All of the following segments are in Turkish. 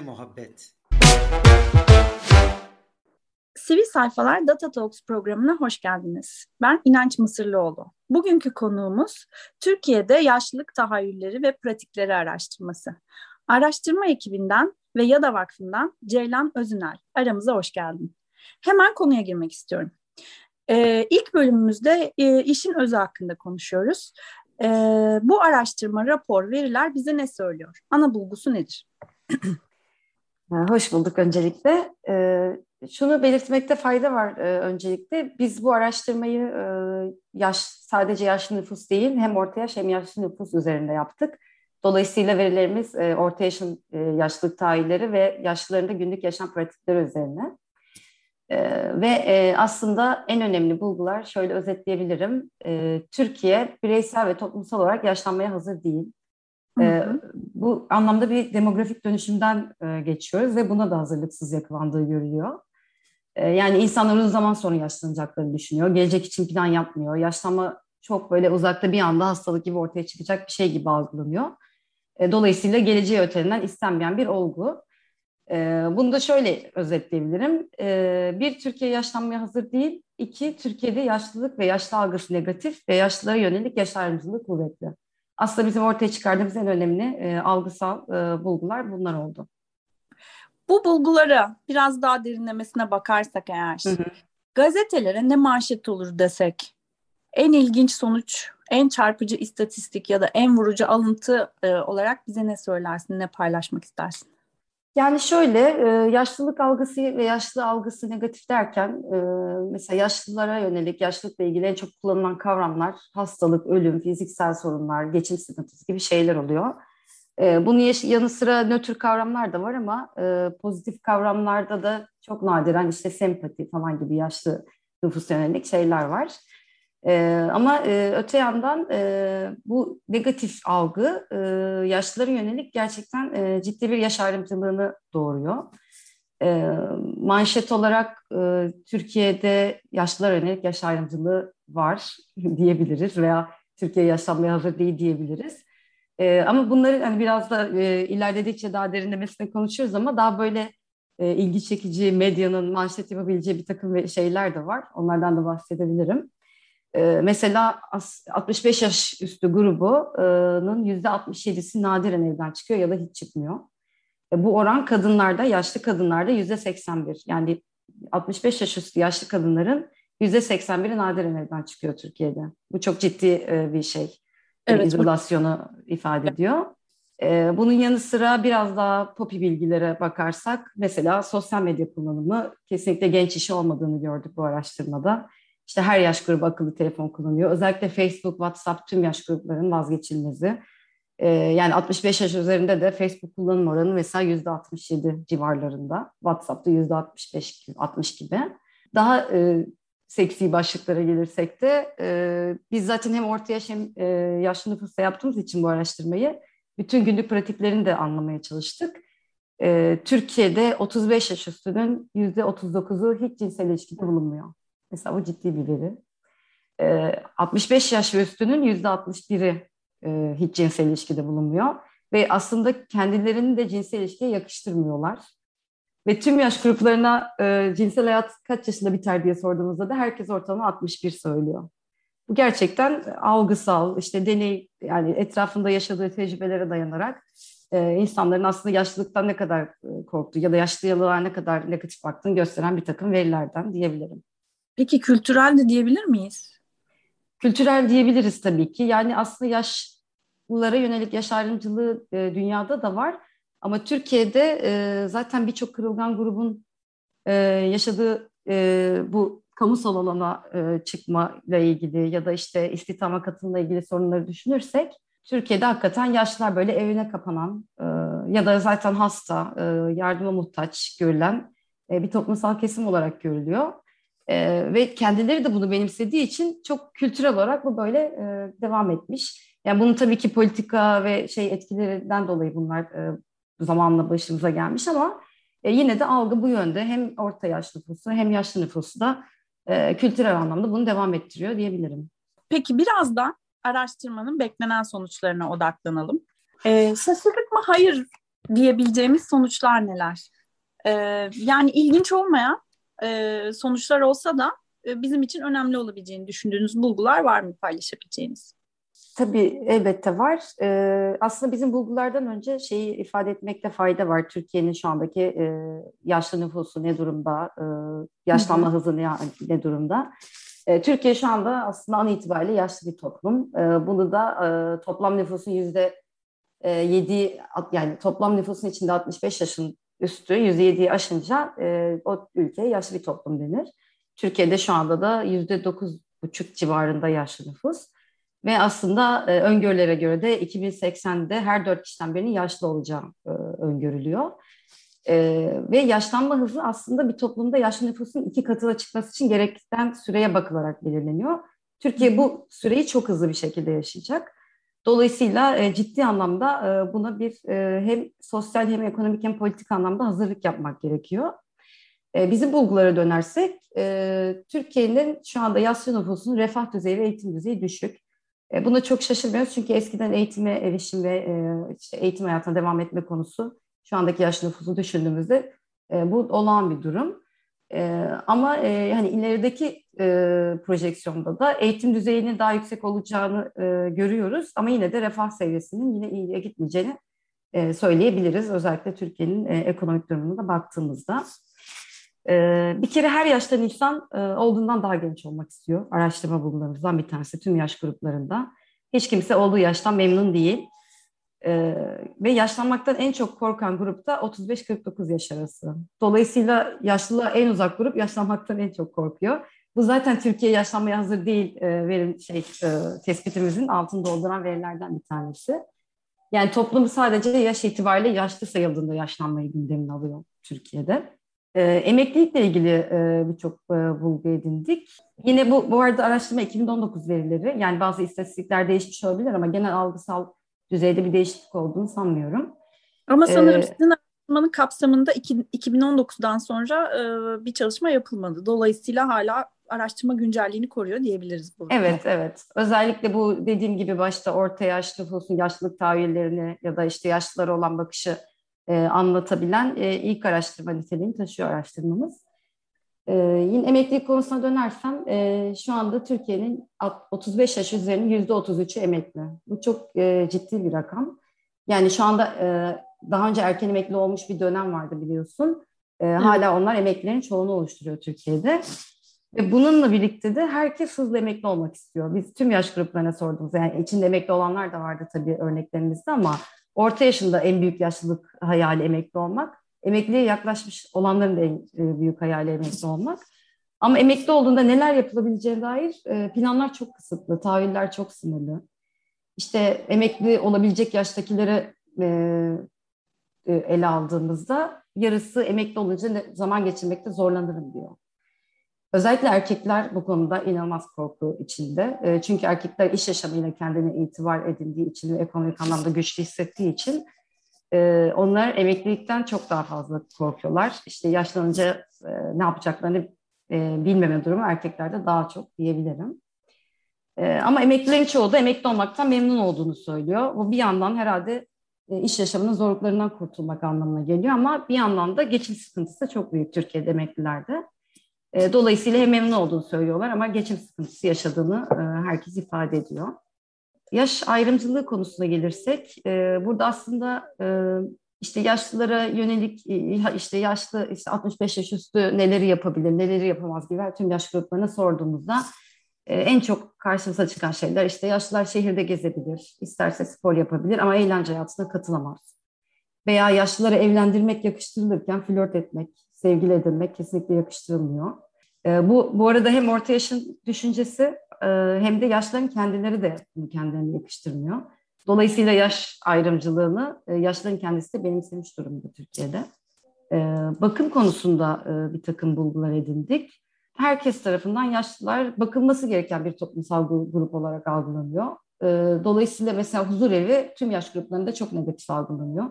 Muhabbet. Sivil Sayfalar Data Talks programına hoş geldiniz. Ben İnanç Mısırlıoğlu. Bugünkü konuğumuz Türkiye'de yaşlılık tahayyülleri ve pratikleri araştırması. Araştırma ekibinden ve Yada Vakfı'ndan Ceylan Özünel. Aramıza hoş geldin. Hemen konuya girmek istiyorum. Ee, ilk bölümümüzde e, işin özü hakkında konuşuyoruz. Ee, bu araştırma, rapor, veriler bize ne söylüyor? Ana bulgusu nedir? Hoş bulduk öncelikle. Ee, şunu belirtmekte fayda var e, öncelikle. Biz bu araştırmayı e, yaş sadece yaşlı nüfus değil hem orta yaş hem yaşlı nüfus üzerinde yaptık. Dolayısıyla verilerimiz e, orta yaşın yaşlılık tahayyülleri ve yaşlıların da günlük yaşam pratikleri üzerine. E, ve aslında en önemli bulgular şöyle özetleyebilirim. Türkiye bireysel ve toplumsal olarak yaşlanmaya hazır değil. E, bu anlamda bir demografik dönüşümden geçiyoruz ve buna da hazırlıksız yakalandığı görülüyor. Yani insanlar uzun zaman sonra yaşlanacaklarını düşünüyor. Gelecek için plan yapmıyor. Yaşlanma çok böyle uzakta bir anda hastalık gibi ortaya çıkacak bir şey gibi algılanıyor. Dolayısıyla geleceği ötelinden istenmeyen bir olgu. Bunu da şöyle özetleyebilirim. Bir, Türkiye yaşlanmaya hazır değil. İki, Türkiye'de yaşlılık ve yaşlı algısı negatif ve yaşlılara yönelik yaş ayrımcılığı kuvvetli. Aslında bizim ortaya çıkardığımız en önemli e, algısal e, bulgular bunlar oldu. Bu bulgulara biraz daha derinlemesine bakarsak eğer, hı hı. gazetelere ne manşet olur desek, en ilginç sonuç, en çarpıcı istatistik ya da en vurucu alıntı e, olarak bize ne söylersin, ne paylaşmak istersin? Yani şöyle, e, yaşlılık algısı ve yaşlı algısı negatif derken e, mesela yaşlılara yönelik yaşlılıkla ilgili en çok kullanılan kavramlar hastalık, ölüm, fiziksel sorunlar, geçim sıkıntısı gibi şeyler oluyor. E, bunun yanı sıra nötr kavramlar da var ama pozitif kavramlarda da çok nadiren işte sempati falan gibi yaşlı nüfus yönelik şeyler var. E, ama e, öte yandan e, bu negatif algı e, yaşlılara yönelik gerçekten e, ciddi bir yaş ayrımcılığını doğuruyor. E, manşet olarak e, Türkiye'de yaşlılara yönelik yaş ayrımcılığı var diyebiliriz veya Türkiye yaşlanmaya hazır değil diyebiliriz. E, ama bunları hani biraz da e, ilerledikçe daha derinlemesine konuşuyoruz ama daha böyle e, ilgi çekici medyanın manşet yapabileceği bir takım şeyler de var. Onlardan da bahsedebilirim. E, mesela 65 yaş üstü grubunun %67'si nadiren evden çıkıyor ya da hiç çıkmıyor. E, bu oran kadınlarda, yaşlı kadınlarda %81. Yani 65 yaş üstü yaşlı kadınların %81'i nadiren evden çıkıyor Türkiye'de. Bu çok ciddi e, bir şey. Evet, izolasyonu bu... ifade ediyor. E, bunun yanı sıra biraz daha popi bilgilere bakarsak mesela sosyal medya kullanımı kesinlikle genç işi olmadığını gördük bu araştırmada. İşte her yaş grubu akıllı telefon kullanıyor. Özellikle Facebook, WhatsApp tüm yaş gruplarının vazgeçilmezi. Ee, yani 65 yaş üzerinde de Facebook kullanım oranı mesela %67 civarlarında. WhatsApp'ta %65, 60 gibi. Daha e, seksi başlıklara gelirsek de e, biz zaten hem orta yaş hem e, yaşlı nüfusta yaptığımız için bu araştırmayı bütün günlük pratiklerini de anlamaya çalıştık. E, Türkiye'de 35 yaş üstünün %39'u hiç cinsel ilişkide bulunmuyor. Mesela bu ciddi bir veri. E, ee, 65 yaş ve üstünün %61'i e, hiç cinsel ilişkide bulunmuyor. Ve aslında kendilerini de cinsel ilişkiye yakıştırmıyorlar. Ve tüm yaş gruplarına e, cinsel hayat kaç yaşında biter diye sorduğumuzda da herkes ortalama 61 söylüyor. Bu gerçekten algısal, işte deney, yani etrafında yaşadığı tecrübelere dayanarak e, insanların aslında yaşlılıktan ne kadar e, korktuğu ya da yaşlılığa ne kadar negatif baktığını gösteren bir takım verilerden diyebilirim. Peki kültürel de diyebilir miyiz? Kültürel diyebiliriz tabii ki. Yani aslında yaşlılara yönelik yaş ayrımcılığı e, dünyada da var. Ama Türkiye'de e, zaten birçok kırılgan grubun e, yaşadığı bu kamusal alana çıkma ile ilgili ya da işte istihdama katılımla ilgili sorunları düşünürsek Türkiye'de hakikaten yaşlılar böyle evine kapanan ya da zaten hasta, yardıma muhtaç görülen bir toplumsal kesim olarak görülüyor. E, ve kendileri de bunu benimsediği için çok kültürel olarak bu böyle e, devam etmiş. Yani bunun tabii ki politika ve şey etkilerinden dolayı bunlar e, zamanla başımıza gelmiş ama e, yine de algı bu yönde. Hem orta yaş nüfusu hem yaşlı nüfusu da e, kültürel anlamda bunu devam ettiriyor diyebilirim. Peki biraz da araştırmanın beklenen sonuçlarına odaklanalım. E, şaşırdık mı? Hayır diyebileceğimiz sonuçlar neler? E, yani ilginç olmayan e, sonuçlar olsa da e, bizim için önemli olabileceğini düşündüğünüz bulgular var mı paylaşabileceğiniz? Tabii elbette var. Ee, aslında bizim bulgulardan önce şeyi ifade etmekte fayda var. Türkiye'nin şu andaki e, yaşlı nüfusu ne durumda, e, yaşlanma hı hı. hızı ne, ne durumda? E, Türkiye şu anda aslında an itibariyle yaşlı bir toplum. E, bunu da e, toplam nüfusun yüzde e, yedi, yani toplam nüfusun içinde 65 yaşın üstü yüzde yediyi aşınca e, o ülkeye yaşlı bir toplum denir. Türkiye'de şu anda da yüzde dokuz buçuk civarında yaşlı nüfus. Ve aslında e, öngörülere göre de 2080'de her dört kişiden birinin yaşlı olacağı e, öngörülüyor. E, ve yaşlanma hızı aslında bir toplumda yaşlı nüfusun iki katına çıkması için gerekten süreye bakılarak belirleniyor. Türkiye bu süreyi çok hızlı bir şekilde yaşayacak. Dolayısıyla e, ciddi anlamda e, buna bir e, hem sosyal hem ekonomik hem politik anlamda hazırlık yapmak gerekiyor. Bizim bulgulara dönersek, Türkiye'nin şu anda yaşlı nüfusunun refah düzeyi ve eğitim düzeyi düşük. Buna çok şaşırmıyoruz çünkü eskiden eğitime erişim ve işte eğitim hayatına devam etme konusu şu andaki yaşlı nüfusu düşündüğümüzde bu olağan bir durum. Ama hani ilerideki e, projeksiyonda da eğitim düzeyinin daha yüksek olacağını e, görüyoruz ama yine de refah seviyesinin yine iyiye gitmeyeceğini e, söyleyebiliriz. Özellikle Türkiye'nin e, ekonomik durumuna baktığımızda. Ee, bir kere her yaştan insan e, olduğundan daha genç olmak istiyor. Araştırma bulgularımızdan bir tanesi tüm yaş gruplarında. Hiç kimse olduğu yaştan memnun değil. Ee, ve yaşlanmaktan en çok korkan grupta 35-49 yaş arası. Dolayısıyla yaşlılığa en uzak grup yaşlanmaktan en çok korkuyor. Bu zaten Türkiye yaşlanmaya hazır değil e, verim şey e, tespitimizin altını dolduran verilerden bir tanesi. Yani toplum sadece yaş itibariyle yaşlı sayıldığında yaşlanmayı gündemine alıyor Türkiye'de. E, emeklilikle ilgili e, birçok e, bulgu edindik. Yine bu, bu arada araştırma 2019 verileri. Yani bazı istatistikler değişmiş olabilir ama genel algısal düzeyde bir değişiklik olduğunu sanmıyorum. Ama sanırım ee, sizin araştırmanın kapsamında iki, 2019'dan sonra e, bir çalışma yapılmadı. Dolayısıyla hala araştırma güncelliğini koruyor diyebiliriz burada. Evet, evet. Özellikle bu dediğim gibi başta orta yaşlı nüfusun yaşlılık tahayyüllerini ya da işte yaşlılara olan bakışı e, anlatabilen e, ilk araştırma niteliğini taşıyor araştırmamız. E, yine emeklilik konusuna dönersem e, şu anda Türkiye'nin 35 yaş üzerinin %33'ü emekli. Bu çok e, ciddi bir rakam. Yani şu anda e, daha önce erken emekli olmuş bir dönem vardı biliyorsun. E, hala onlar emeklilerin çoğunu oluşturuyor Türkiye'de. Ve bununla birlikte de herkes hızlı emekli olmak istiyor. Biz tüm yaş gruplarına sorduğumuz, yani içinde emekli olanlar da vardı tabii örneklerimizde ama Orta yaşında en büyük yaşlılık hayali emekli olmak. Emekliliğe yaklaşmış olanların da en e, büyük hayali emekli olmak. Ama emekli olduğunda neler yapılabileceğine dair e, planlar çok kısıtlı, tahayyüller çok sınırlı. İşte emekli olabilecek yaştakileri e, ele aldığımızda yarısı emekli olunca zaman geçirmekte zorlanırım diyor. Özellikle erkekler bu konuda inanılmaz korku içinde. E, çünkü erkekler iş yaşamıyla kendine itibar edindiği için ve ekonomik anlamda güçlü hissettiği için e, onlar emeklilikten çok daha fazla korkuyorlar. İşte yaşlanınca e, ne yapacaklarını bilmeme durumu erkeklerde daha çok diyebilirim. Ama emeklilerin çoğu da emekli olmaktan memnun olduğunu söylüyor. Bu bir yandan herhalde iş yaşamının zorluklarından kurtulmak anlamına geliyor ama bir yandan da geçim sıkıntısı çok büyük Türkiye'de emeklilerde. E, dolayısıyla hem memnun olduğunu söylüyorlar ama geçim sıkıntısı yaşadığını e, herkes ifade ediyor. Yaş ayrımcılığı konusuna gelirsek, e, burada aslında işte yaşlılara yönelik işte yaşlı işte 65 yaş üstü neleri yapabilir, neleri yapamaz gibi tüm yaş gruplarına sorduğumuzda en çok karşımıza çıkan şeyler işte yaşlılar şehirde gezebilir, isterse spor yapabilir ama eğlence hayatına katılamaz. Veya yaşlıları evlendirmek yakıştırılırken flört etmek, sevgili edinmek kesinlikle yakıştırılmıyor. E, bu bu arada hem orta yaşın düşüncesi e, hem de yaşların kendileri de bunu kendilerine yakıştırmıyor. Dolayısıyla yaş ayrımcılığını e, yaşların kendisi de benimsemiş durumda Türkiye'de. E, bakım konusunda e, bir takım bulgular edindik. Herkes tarafından yaşlılar bakılması gereken bir toplumsal grup olarak algılanıyor. E, dolayısıyla mesela huzur evi tüm yaş gruplarında çok negatif algılanıyor.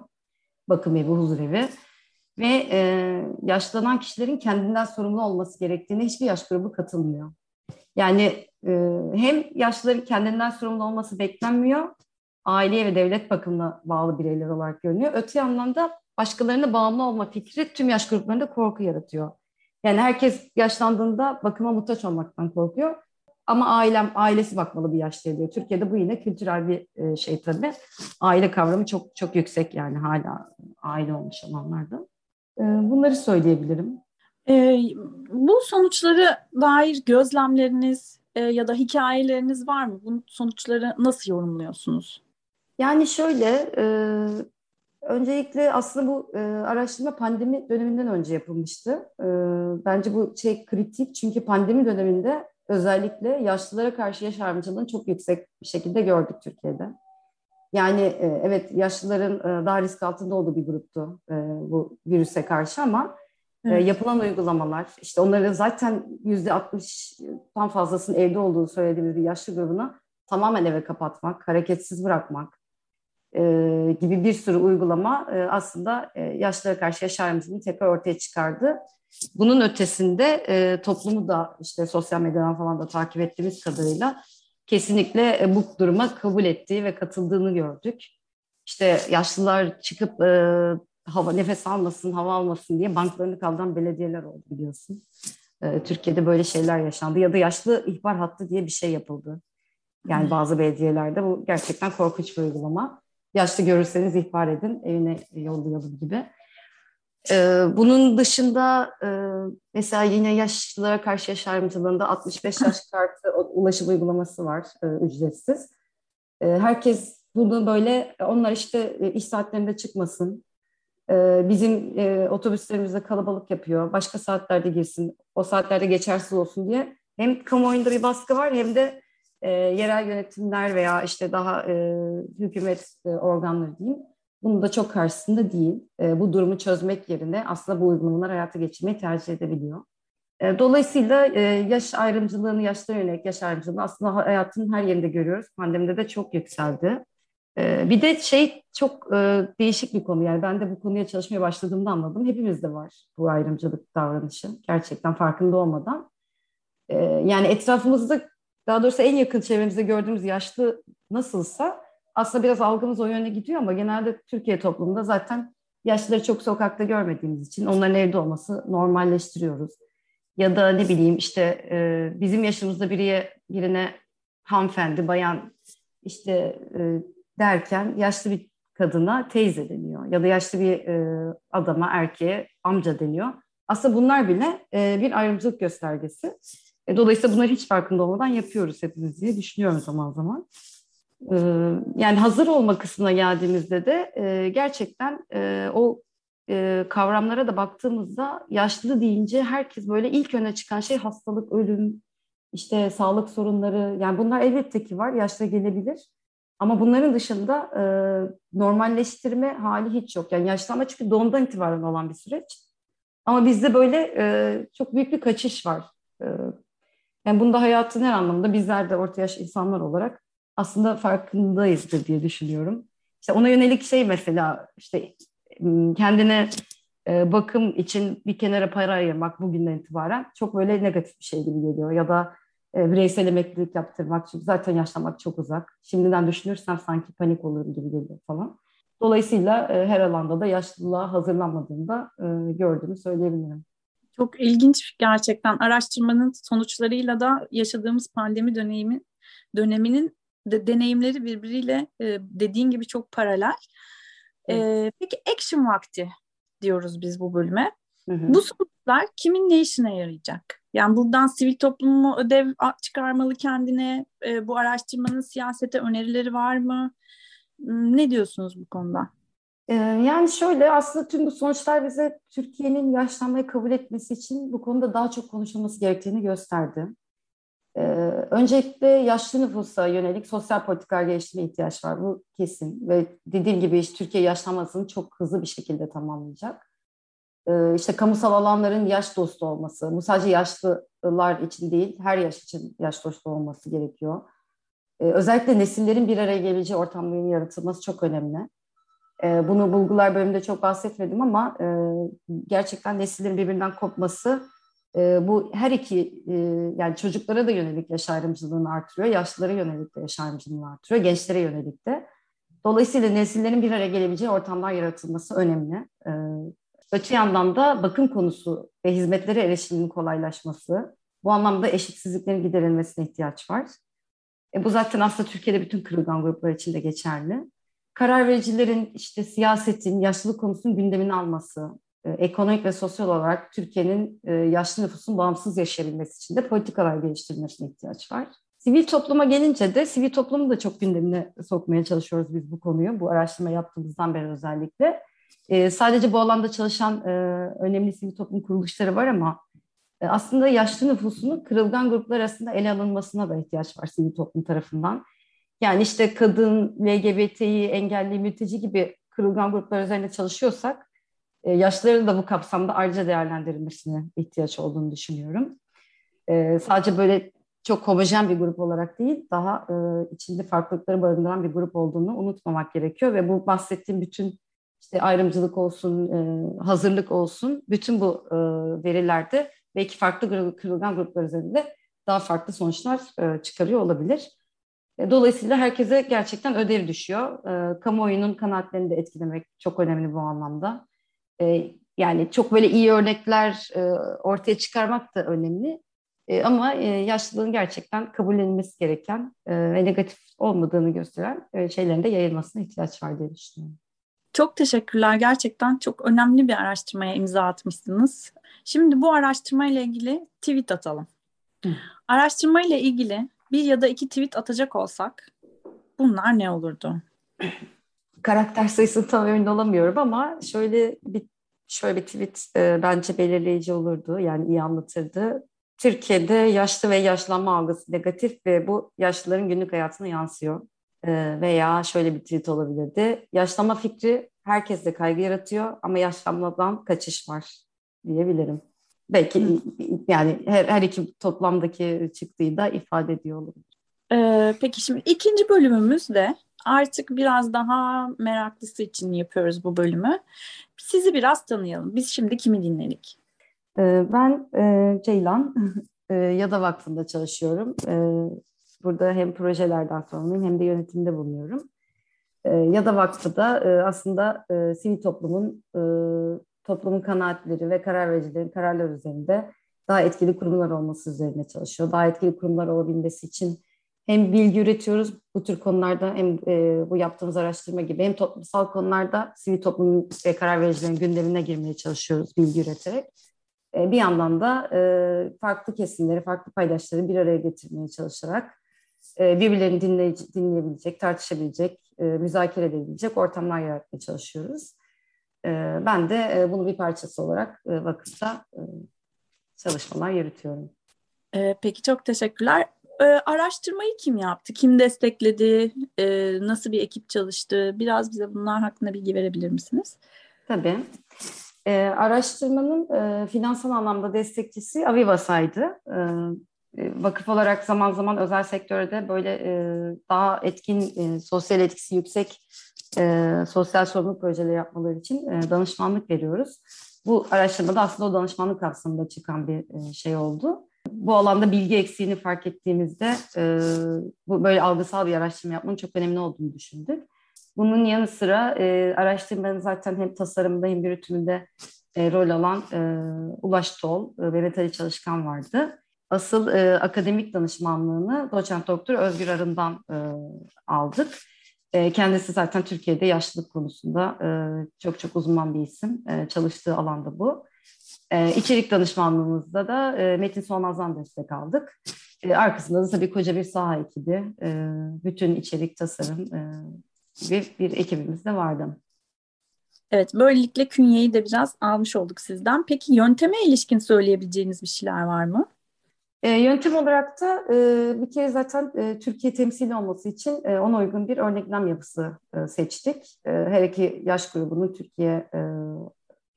Bakım evi, huzur evi ve e, yaşlanan kişilerin kendinden sorumlu olması gerektiğine hiçbir yaş grubu katılmıyor. Yani e, hem yaşlıların kendinden sorumlu olması beklenmiyor aileye ve devlet bakımına bağlı bireyler olarak görünüyor. Öte yandan da başkalarına bağımlı olma fikri tüm yaş gruplarında korku yaratıyor. Yani herkes yaşlandığında bakıma muhtaç olmaktan korkuyor. Ama ailem, ailesi bakmalı bir yaşta diyor. Türkiye'de bu yine kültürel bir e, şey tabii. Aile kavramı çok çok yüksek yani hala aile olmuş olanlarda. E, bunları söyleyebilirim. E, bu sonuçlara dair gözlemleriniz e, ya da hikayeleriniz var mı? Bu sonuçları nasıl yorumluyorsunuz? Yani şöyle, e, öncelikle aslında bu e, araştırma pandemi döneminden önce yapılmıştı. E, bence bu şey kritik çünkü pandemi döneminde özellikle yaşlılara karşı yaş ayrımcılığını çok yüksek bir şekilde gördük Türkiye'de. Yani e, evet yaşlıların e, daha risk altında olduğu bir gruptu e, bu virüse karşı ama evet. yapılan uygulamalar, işte onların zaten yüzde 60'tan fazlasının evde olduğunu söylediğimiz bir yaşlı grubunu tamamen eve kapatmak, hareketsiz bırakmak gibi bir sürü uygulama aslında yaşlılara karşı yaş ayrımcılığını tekrar ortaya çıkardı. Bunun ötesinde toplumu da işte sosyal medyadan falan da takip ettiğimiz kadarıyla kesinlikle e, bu duruma kabul ettiği ve katıldığını gördük. İşte yaşlılar çıkıp e, hava nefes almasın, hava almasın diye banklarını kaldıran belediyeler oldu biliyorsun. E, Türkiye'de böyle şeyler yaşandı ya da yaşlı ihbar hattı diye bir şey yapıldı. Yani bazı belediyelerde bu gerçekten korkunç bir uygulama. Yaşlı görürseniz ihbar edin, evine yollayalım gibi. Ee, bunun dışında e, mesela yine yaşlılara karşı yaş ayrımcılığında 65 yaş kartı ulaşım uygulaması var e, ücretsiz. E, herkes bunu böyle onlar işte e, iş saatlerinde çıkmasın. E, bizim e, otobüslerimizde kalabalık yapıyor. Başka saatlerde girsin. O saatlerde geçersiz olsun diye. Hem kamuoyunda bir baskı var hem de e, yerel yönetimler veya işte daha e, hükümet e, organları diyeyim bunun da çok karşısında değil. E, bu durumu çözmek yerine aslında bu uygulamalar hayata geçirmeyi tercih edebiliyor. E, dolayısıyla e, yaş ayrımcılığını, yaşlara yönelik yaş ayrımcılığını aslında hayatın her yerinde görüyoruz. Pandemide de çok yükseldi. E, bir de şey çok e, değişik bir konu. Yani ben de bu konuya çalışmaya başladığımda anladım. Hepimizde var bu ayrımcılık davranışı. Gerçekten farkında olmadan. Yani etrafımızda daha doğrusu en yakın çevremizde gördüğümüz yaşlı nasılsa aslında biraz algımız o yöne gidiyor ama genelde Türkiye toplumunda zaten yaşlıları çok sokakta görmediğimiz için onların evde olması normalleştiriyoruz. Ya da ne bileyim işte e, bizim yaşımızda biriye birine hanımefendi, bayan işte e, derken yaşlı bir kadına teyze deniyor. Ya da yaşlı bir e, adama, erkeğe amca deniyor. Aslında bunlar bile e, bir ayrımcılık göstergesi. E, dolayısıyla bunları hiç farkında olmadan yapıyoruz hepimiz diye düşünüyorum zaman zaman. Ee, yani hazır olma kısmına geldiğimizde de e, gerçekten e, o e, kavramlara da baktığımızda yaşlı deyince herkes böyle ilk öne çıkan şey hastalık, ölüm, işte sağlık sorunları yani bunlar elbette ki var yaşta gelebilir. Ama bunların dışında normalleştirme hali hiç yok. Yani yaşlanma çünkü doğumdan itibaren olan bir süreç. Ama bizde böyle çok büyük bir kaçış var. yani bunda hayatın her anlamda bizler de orta yaş insanlar olarak aslında farkındayızdır diye düşünüyorum. İşte ona yönelik şey mesela işte kendine e, bakım için bir kenara para ayırmak bugünden itibaren çok böyle negatif bir şey gibi geliyor. Ya da e, bireysel emeklilik yaptırmak çünkü zaten yaşlanmak çok uzak. Şimdiden düşünürsem sanki panik olurum gibi geliyor falan. Dolayısıyla e, her alanda da yaşlılığa hazırlanmadığında e, gördüğümü söyleyebilirim. Çok ilginç gerçekten araştırmanın sonuçlarıyla da yaşadığımız pandemi dönemi döneminin de, deneyimleri birbiriyle e, dediğin gibi çok paralel. E, peki action vakti diyoruz biz bu bölüme. Hı hı. Bu sonuçlar kimin ne işine yarayacak? Yani buradan sivil toplum mu ödev çıkarmalı kendine? E, bu araştırmanın siyasete önerileri var mı? Hmm, ne diyorsunuz bu konuda? E, yani şöyle aslında tüm bu sonuçlar bize Türkiye'nin yaşlanmayı kabul etmesi için bu konuda daha çok konuşulması gerektiğini gösterdi. Ee, öncelikle yaşlı nüfusa yönelik sosyal politikalar geliştirmeye ihtiyaç var. Bu kesin. Ve dediğim gibi işte Türkiye yaşlanmasını çok hızlı bir şekilde tamamlayacak. Ee, işte kamusal alanların yaş dostu olması. Bu sadece yaşlılar için değil, her yaş için yaş dostu olması gerekiyor. Ee, özellikle nesillerin bir araya geleceği ortamların yaratılması çok önemli. Ee, bunu bulgular bölümünde çok bahsetmedim ama e, gerçekten nesillerin birbirinden kopması bu her iki yani çocuklara da yönelik yaş ayrımcılığını artırıyor, yaşlılara yönelik de yaş ayrımcılığını artırıyor, gençlere yönelik de. Dolayısıyla nesillerin bir araya gelebileceği ortamlar yaratılması önemli. Öte yandan da bakım konusu ve hizmetlere erişimin kolaylaşması, bu anlamda eşitsizliklerin giderilmesine ihtiyaç var. E, bu zaten aslında Türkiye'de bütün kırılgan gruplar için de geçerli. Karar vericilerin işte siyasetin, yaşlılık konusunun gündemini alması, ekonomik ve sosyal olarak Türkiye'nin e, yaşlı nüfusun bağımsız yaşayabilmesi için de politikalar geliştirilmesine ihtiyaç var. Sivil topluma gelince de sivil toplumu da çok gündemine sokmaya çalışıyoruz biz bu konuyu. Bu araştırma yaptığımızdan beri özellikle. E, sadece bu alanda çalışan e, önemli sivil toplum kuruluşları var ama e, aslında yaşlı nüfusunun kırılgan gruplar arasında ele alınmasına da ihtiyaç var sivil toplum tarafından. Yani işte kadın, LGBT'yi, engelli, mülteci gibi kırılgan gruplar üzerinde çalışıyorsak e, da bu kapsamda ayrıca değerlendirilmesine ihtiyaç olduğunu düşünüyorum. E, sadece böyle çok homojen bir grup olarak değil, daha e, içinde farklılıkları barındıran bir grup olduğunu unutmamak gerekiyor ve bu bahsettiğim bütün işte ayrımcılık olsun, e, hazırlık olsun, bütün bu verilerde belki farklı kırılgan gruplar üzerinde daha farklı sonuçlar çıkarıyor olabilir. Dolayısıyla herkese gerçekten ödev düşüyor. Kamuoyunun kanaatlerini de etkilemek çok önemli bu anlamda. E, yani çok böyle iyi örnekler e, ortaya çıkarmak da önemli. E, ama e, yaşlılığın gerçekten kabullenilmesi gereken e, ve negatif olmadığını gösteren e, şeylerin de yayılmasına ihtiyaç var diye düşünüyorum. Çok teşekkürler. Gerçekten çok önemli bir araştırmaya imza atmışsınız. Şimdi bu araştırma ile ilgili tweet atalım. Hı. Araştırma ile ilgili bir ya da iki tweet atacak olsak bunlar ne olurdu? Karakter sayısını tam emin olamıyorum ama şöyle bir şöyle bir tweet e, bence belirleyici olurdu. Yani iyi anlatırdı. Türkiye'de yaşlı ve yaşlanma algısı negatif ve bu yaşlıların günlük hayatına yansıyor. E, veya şöyle bir tweet olabilirdi. Yaşlanma fikri herkeste kaygı yaratıyor ama yaşlanmadan kaçış var diyebilirim. Belki Hı. yani her, her iki toplamdaki çıktığı da ifade ediyor olabilir. Ee, peki şimdi ikinci bölümümüz de artık biraz daha meraklısı için yapıyoruz bu bölümü. Sizi biraz tanıyalım. Biz şimdi kimi dinledik? Ee, ben e, Ceylan e, Yada Vakfı'nda çalışıyorum. E, burada hem projelerden sorumluyum hem de yönetimde bulunuyorum. Yada Vakfı da aslında sivil toplumun toplumun kanaatleri ve karar vericilerin kararlar üzerinde daha etkili kurumlar olması üzerine çalışıyor. Daha etkili kurumlar olabilmesi için hem bilgi üretiyoruz bu tür konularda hem e, bu yaptığımız araştırma gibi hem toplumsal konularda sivil toplum ve karar vericilerin gündemine girmeye çalışıyoruz bilgi üreterek. E, bir yandan da e, farklı kesimleri, farklı paydaşları bir araya getirmeye çalışarak e, birbirlerini dinley dinleyebilecek, tartışabilecek, e, müzakere edebilecek ortamlar yaratmaya çalışıyoruz. E, ben de e, bunu bir parçası olarak e, vakıfta e, çalışmalar yürütüyorum. E, peki çok teşekkürler. E, araştırmayı kim yaptı? Kim destekledi? E, nasıl bir ekip çalıştı? Biraz bize bunlar hakkında bilgi verebilir misiniz? Tabii. E, araştırmanın e, finansal anlamda destekçisi Avivas'aydı. E, vakıf olarak zaman zaman özel sektörde böyle e, daha etkin, e, sosyal etkisi yüksek e, sosyal sorumluluk projeleri yapmaları için e, danışmanlık veriyoruz. Bu araştırmada aslında o danışmanlık kapsamında çıkan bir e, şey oldu. Bu alanda bilgi eksiğini fark ettiğimizde e, bu böyle algısal bir araştırma yapmanın çok önemli olduğunu düşündük. Bunun yanı sıra e, araştırmanın zaten hem tasarımda hem yürütümünde e, rol alan e, Ulaş Tol e, Metali Çalışkan vardı. Asıl e, akademik danışmanlığını doçent doktor Özgür Arın'dan e, aldık. E, kendisi zaten Türkiye'de yaşlılık konusunda e, çok çok uzman bir isim. E, çalıştığı alanda bu. E, içerik danışmanlığımızda da e, Metin Solmaz'dan destek aldık. E, arkasında da tabii koca bir saha ekibi, e, bütün içerik tasarım e, gibi bir ekibimiz de vardı. Evet, böylelikle künyeyi de biraz almış olduk sizden. Peki yönteme ilişkin söyleyebileceğiniz bir şeyler var mı? E, yöntem olarak da e, bir kere zaten e, Türkiye temsili olması için e, ona uygun bir örneklem yapısı e, seçtik. E, her iki yaş grubunun Türkiye e,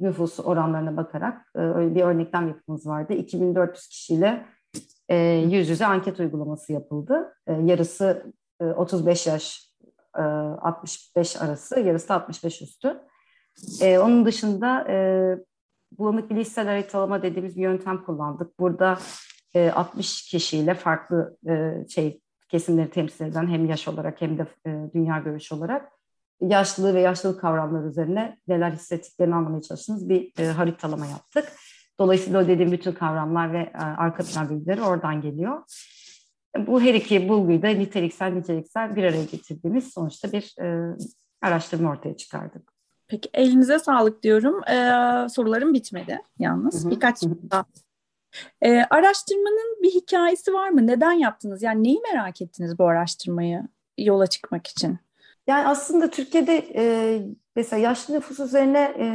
nüfusu oranlarına bakarak e, bir örneklem yapımız vardı. 2400 kişiyle e, yüz yüze anket uygulaması yapıldı. E, yarısı e, 35 yaş e, 65 arası, yarısı da 65 üstü. Onun dışında bulanık bilişsel haritalama dediğimiz bir yöntem kullandık. Burada e, 60 kişiyle farklı şey kesimleri temsil eden hem yaş olarak hem de dünya görüş olarak yaşlılığı ve yaşlılık kavramları üzerine neler hissettiklerini anlamaya çalıştığımız bir e, haritalama yaptık. Dolayısıyla o dediğim bütün kavramlar ve e, arka plan bilgileri oradan geliyor. Bu her iki bulguyu da niteliksel niceliksel bir araya getirdiğimiz sonuçta bir e, araştırma ortaya çıkardık. Peki elinize sağlık diyorum. Ee, sorularım bitmedi yalnız. Hı hı. Birkaç daha. Ee, araştırmanın bir hikayesi var mı? Neden yaptınız? Yani neyi merak ettiniz bu araştırmayı yola çıkmak için? Yani aslında Türkiye'de e, mesela yaşlı nüfus üzerine e,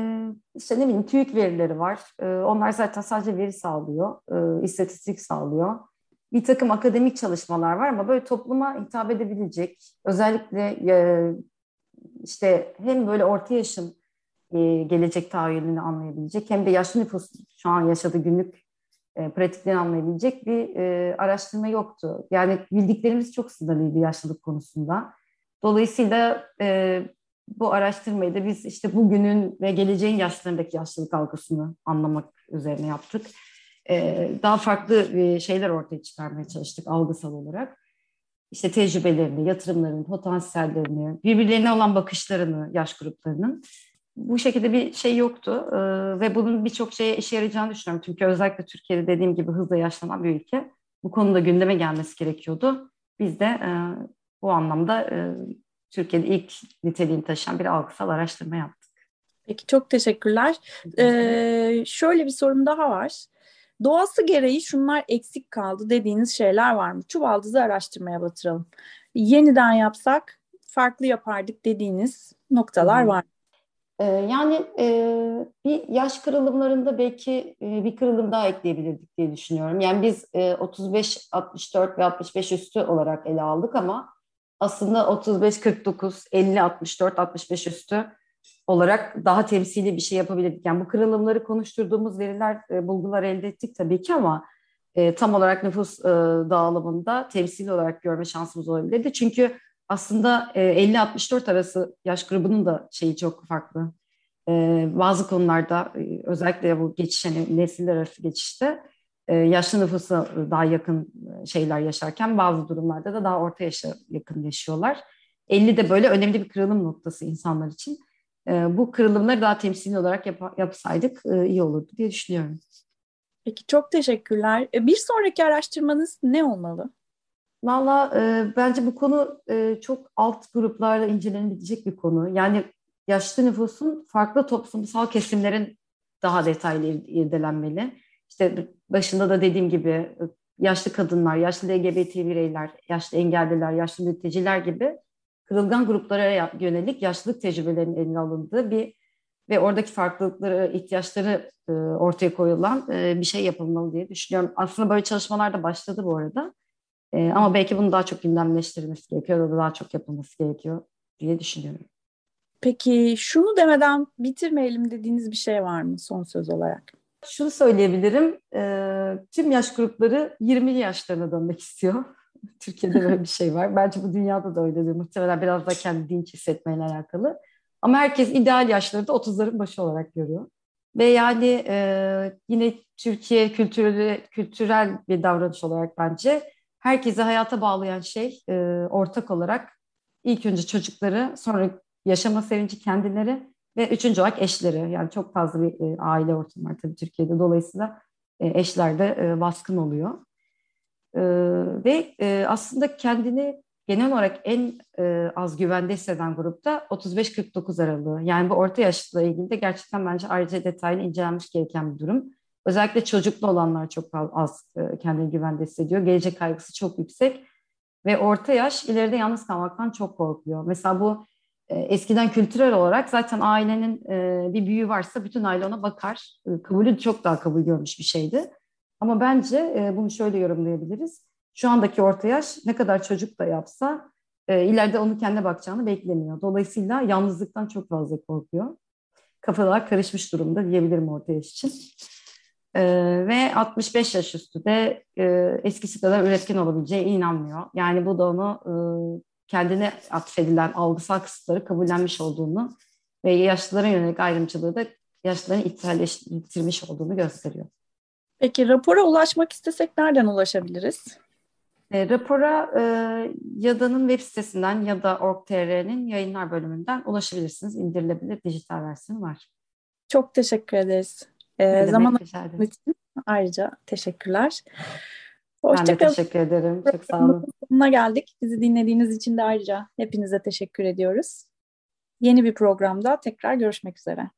işte ne bileyim TÜİK verileri var. E, onlar zaten sadece veri sağlıyor, e, istatistik sağlıyor. Bir takım akademik çalışmalar var ama böyle topluma hitap edebilecek, özellikle e, işte hem böyle orta yaşın e, gelecek tahayyülünü anlayabilecek hem de yaşlı nüfus şu an yaşadığı günlük e, pratiklerini anlayabilecek bir e, araştırma yoktu. Yani bildiklerimiz çok sınırlıydı yaşlılık konusunda. Dolayısıyla e, bu araştırmayı da biz işte bugünün ve geleceğin yaşlarındaki yaşlılık algısını anlamak üzerine yaptık. E, daha farklı e, şeyler ortaya çıkarmaya çalıştık algısal olarak. İşte tecrübelerini, yatırımlarını, potansiyellerini, birbirlerine olan bakışlarını yaş gruplarının. Bu şekilde bir şey yoktu ee, ve bunun birçok şeye işe yarayacağını düşünüyorum. Çünkü özellikle Türkiye'de dediğim gibi hızla yaşlanan bir ülke. Bu konuda gündeme gelmesi gerekiyordu. Biz de e, bu anlamda e, Türkiye'de ilk niteliğini taşıyan bir algısal araştırma yaptık. Peki çok teşekkürler. Ee, şöyle bir sorum daha var. Doğası gereği şunlar eksik kaldı dediğiniz şeyler var mı? Çuvaldızı araştırmaya batıralım. Yeniden yapsak farklı yapardık dediğiniz noktalar var mı? Ee, yani e, bir yaş kırılımlarında belki e, bir kırılım daha ekleyebilirdik diye düşünüyorum. Yani biz e, 35, 64 ve 65 üstü olarak ele aldık ama aslında 35, 49, 50, 64, 65 üstü olarak daha temsili bir şey yapabilirdik. Yani bu kırılımları konuşturduğumuz veriler, e, bulgular elde ettik tabii ki ama e, tam olarak nüfus e, dağılımında temsili olarak görme şansımız olabilirdi. Çünkü aslında e, 50-64 arası yaş grubunun da şeyi çok farklı. E, bazı konularda e, özellikle bu geçiş, hani nesiller arası geçişte yaşlı nüfusa daha yakın e, şeyler yaşarken bazı durumlarda da daha orta yaşa yakın yaşıyorlar. 50 de böyle önemli bir kırılım noktası insanlar için. E, bu kırılımları daha temsili olarak yap, yapsaydık e, iyi olurdu diye düşünüyorum. Peki çok teşekkürler. E, bir sonraki araştırmanız ne olmalı? Valla e, bence bu konu e, çok alt gruplarla incelenebilecek bir konu. Yani yaşlı nüfusun farklı toplumsal kesimlerin daha detaylı irdelenmeli. İşte başında da dediğim gibi yaşlı kadınlar, yaşlı LGBT bireyler, yaşlı engelliler, yaşlı mülteciler gibi kırılgan gruplara yönelik yaşlılık tecrübelerinin eline alındığı bir ve oradaki farklılıkları, ihtiyaçları e, ortaya koyulan e, bir şey yapılmalı diye düşünüyorum. Aslında böyle çalışmalar da başladı bu arada. E, ama belki bunu daha çok gündemleştirilmesi gerekiyor da daha çok yapılması gerekiyor diye düşünüyorum. Peki şunu demeden bitirmeyelim dediğiniz bir şey var mı son söz olarak? Şunu söyleyebilirim. E, tüm yaş grupları 20 yaşlarına dönmek istiyor. Türkiye'de böyle bir şey var. Bence bu dünyada da öyledir. Muhtemelen biraz da kendi dinç hissetmeyle alakalı. Ama herkes ideal yaşları da 30'ların başı olarak görüyor. Ve yani e, yine Türkiye kültürel, kültürel bir davranış olarak bence herkesi hayata bağlayan şey e, ortak olarak ilk önce çocukları, sonra yaşama sevinci kendileri ve üçüncü olarak eşleri. Yani çok fazla bir e, aile ortamı var tabii Türkiye'de. Dolayısıyla e, eşler de e, baskın oluyor. E, ve e, aslında kendini genel olarak en e, az güvende hisseden grupta 35-49 aralığı. Yani bu orta yaşla ilgili de gerçekten bence ayrıca detaylı incelenmiş gereken bir durum. Özellikle çocuklu olanlar çok az e, kendini güvende hissediyor. Gelecek kaygısı çok yüksek ve orta yaş ileride yalnız kalmaktan çok korkuyor. Mesela bu eskiden kültürel olarak zaten ailenin e, bir büyüğü varsa bütün aile ona bakar. E, kabulü çok daha kabul görmüş bir şeydi. Ama bence e, bunu şöyle yorumlayabiliriz. Şu andaki orta yaş ne kadar çocuk da yapsa e, ileride onu kendine bakacağını beklemiyor. Dolayısıyla yalnızlıktan çok fazla korkuyor. Kafalar karışmış durumda diyebilirim orta yaş için. E, ve 65 yaş üstü de e, eskisi kadar üretken olabileceğine inanmıyor. Yani bu da onu kendine atfedilen algısal kısıtları kabullenmiş olduğunu ve yaşlılara yönelik ayrımcılığı da yaşlıların içselleştirmiş olduğunu gösteriyor. Peki rapora ulaşmak istesek nereden ulaşabiliriz? E, rapora e, YADA'nın web sitesinden ya da Org.tr'nin yayınlar bölümünden ulaşabilirsiniz. İndirilebilir dijital versiyonu var. Çok teşekkür ederiz. E, zaman için ayrıca teşekkürler. Hoşça ben de teşekkür ederim. Çok sağ olun. Sonuna geldik. Bizi dinlediğiniz için de ayrıca hepinize teşekkür ediyoruz. Yeni bir programda tekrar görüşmek üzere.